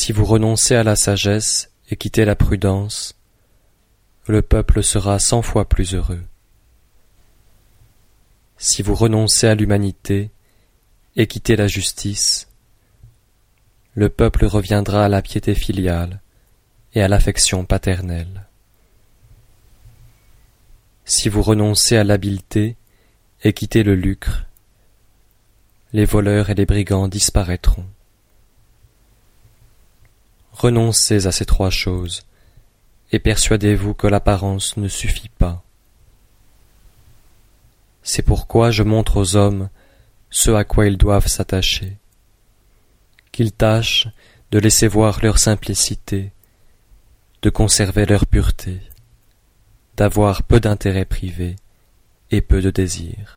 Si vous renoncez à la sagesse et quittez la prudence, le peuple sera cent fois plus heureux. Si vous renoncez à l'humanité et quittez la justice, le peuple reviendra à la piété filiale et à l'affection paternelle. Si vous renoncez à l'habileté et quittez le lucre, les voleurs et les brigands disparaîtront. Renoncez à ces trois choses, et persuadez-vous que l'apparence ne suffit pas. C'est pourquoi je montre aux hommes ce à quoi ils doivent s'attacher, qu'ils tâchent de laisser voir leur simplicité, de conserver leur pureté, d'avoir peu d'intérêts privés et peu de désirs.